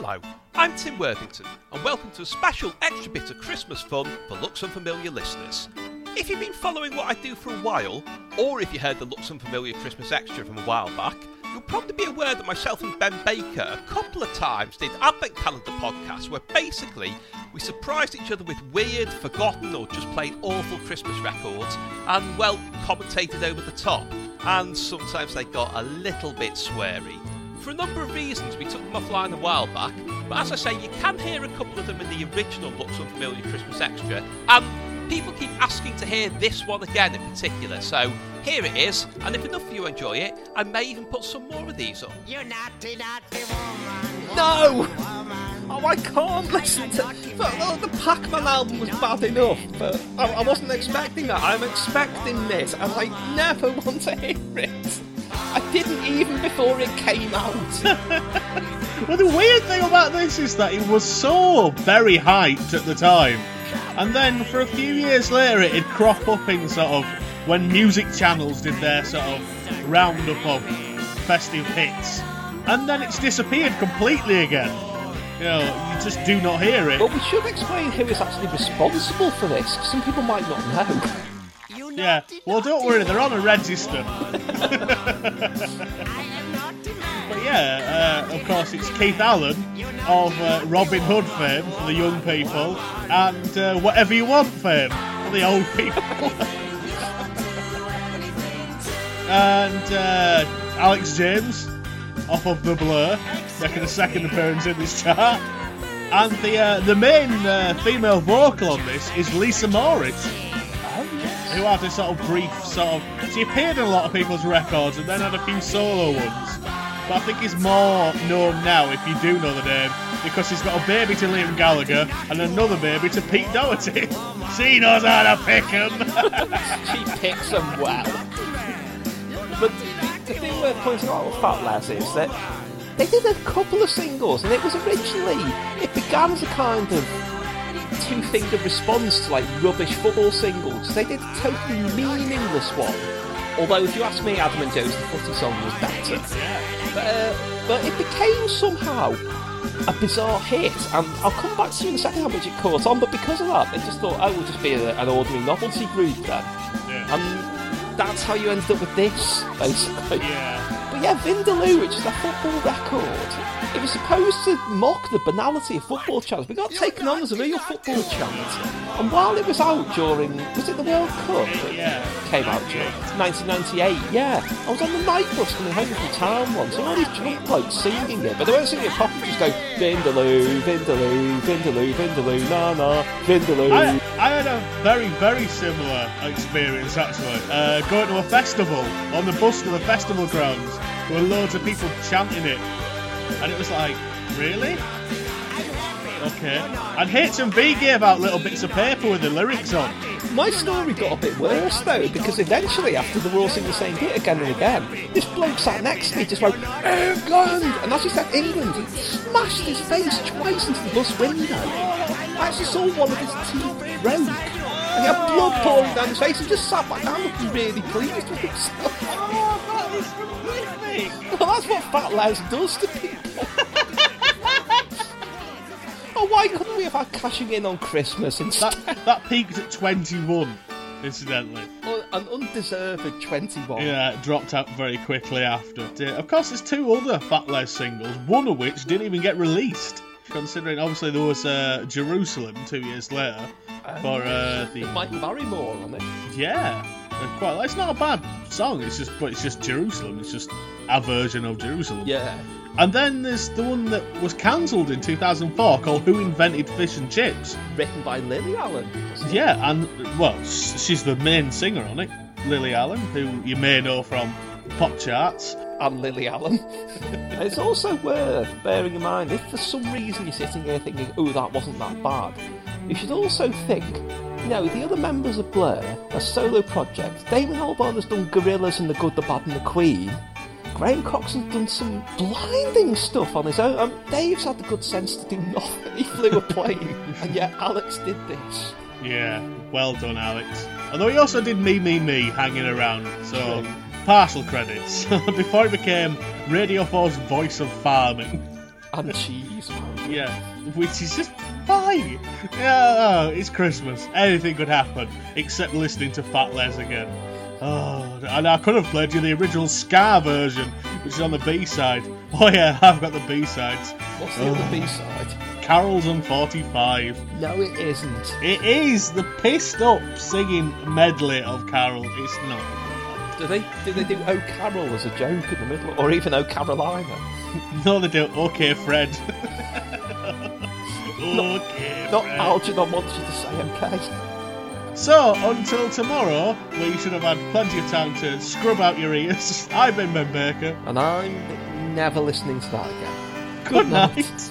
Hello, I'm Tim Worthington, and welcome to a special extra bit of Christmas fun for Looks Unfamiliar listeners. If you've been following what I do for a while, or if you heard the Looks Unfamiliar Christmas Extra from a while back, you'll probably be aware that myself and Ben Baker a couple of times did Advent Calendar podcasts where basically we surprised each other with weird, forgotten, or just plain awful Christmas records and, well, commentated over the top. And sometimes they got a little bit sweary. For a number of reasons, we took them offline a while back, but as I say, you can hear a couple of them in the original Looks Unfamiliar Christmas Extra, and people keep asking to hear this one again in particular, so here it is, and if enough of you enjoy it, I may even put some more of these up. You naughty, naughty woman. No! Oh, I can't listen to. But, the Pac-Man album was bad enough, but I, I wasn't expecting that. I'm expecting this, and I never want to hear it. I didn't even before it came out. Well, the weird thing about this is that it was so very hyped at the time, and then for a few years later, it'd crop up in sort of when music channels did their sort of roundup of festive hits, and then it's disappeared completely again. You know, you just do not hear it. but we should explain who is actually responsible for this. Some people might not know. Yeah, well, don't worry, they're on a register. But yeah, uh, of course, it's Keith Allen of uh, Robin Hood fame for the young people and uh, Whatever You Want fame for the old people. and uh, Alex James off of The Blur, making a second appearance in this chart. And the uh, the main uh, female vocal on this is Lisa Moorish, who had a sort of brief sort of. She appeared in a lot of people's records and then had a few solo ones. But I think he's more known now, if you do know the name, because he's got a baby to Liam Gallagher and another baby to Pete Doherty. she knows how to pick pick 'em. she picks them well. But the, the thing worth pointing out with Fat Les is that they did a couple of singles, and it was originally it began as a kind of two-finger response to like rubbish football singles. They did a totally meaningless one. Although, if you ask me, Adam and Joe's the footy song was better. But, uh, but it became somehow a bizarre hit, and I'll come back to you in a second how much it caught on. But because of that, they just thought, oh, we'll just be a, an ordinary novelty group then. And that's how you ended up with this, basically. yeah. But yeah, Vindaloo, which is a football record, supposed to mock the banality of football chants. We got taken on as a real football chant. And while it was out during, was it the World Cup? that Yeah. Came out during 1998, yeah. I was on the night bus coming home from town once, and all these drunk blokes singing it, but they weren't singing it properly, just go, Vindaloo, Vindaloo, Vindaloo, Vindaloo, na na, Vindaloo. I, I had a very, very similar experience actually. Uh, going to a festival on the bus to the festival grounds, there were loads of people chanting it, and it was like, really? Okay. And HMV gave about little bits of paper with the lyrics on. My story got a bit worse though, because eventually, after they were all singing the same bit again and again, this bloke sat next to me just went, England! And as he said England, he smashed his face twice into the bus window. I actually saw one of his teeth broke. And he had blood pouring down his face and just sat back down looking really pleased with himself. Oh, that is horrific. Well, that's what Fat Les does to people. oh, why couldn't we have had cashing in on Christmas instead? That, that peaked at 21, incidentally. An undeserved 21. Yeah, it dropped out very quickly after. Of course, there's two other Fat Les singles, one of which didn't even get released. Considering, obviously, there was uh, Jerusalem two years later for uh, the Michael Barrymore on it. yeah, quite. It's not a bad song. It's just, but it's just Jerusalem. It's just a version of Jerusalem. Yeah. And then there's the one that was cancelled in 2004 called "Who Invented Fish and Chips." Written by Lily Allen. Yeah, and well, she's the main singer on it, Lily Allen, who you may know from pop charts. And Lily Allen. it's also worth bearing in mind if for some reason you're sitting here thinking, oh, that wasn't that bad, you should also think, you know, the other members of Blur, are solo projects. Damon Albarn has done Gorillaz and The Good, the Bad and the Queen. Graham Coxon's done some blinding stuff on his own. Um, Dave's had the good sense to do nothing. He flew a plane, and yet Alex did this. Yeah, well done, Alex. Although he also did Me, Me, Me hanging around, so partial credits. Before he became Radio 4's voice of farming. and cheese. Yeah, which is just fine. Yeah, oh, it's Christmas. Anything could happen, except listening to Fat Les again. Oh, and I could have played you the original Scar version, which is on the B side. Oh yeah, I've got the B sides. What's the other oh. B side? Carols on 45. No, it isn't. It is the pissed up singing medley of Carol. It's not. Do they do they do O'Carroll as a joke in the middle, or even O'Carolina? No, they don't. Okay, Fred. okay, Not Fred. Algernon wants you to say okay. So, until tomorrow, where you should have had plenty of time to scrub out your ears, I've been Ben Baker. And I'm never listening to that again. Good night.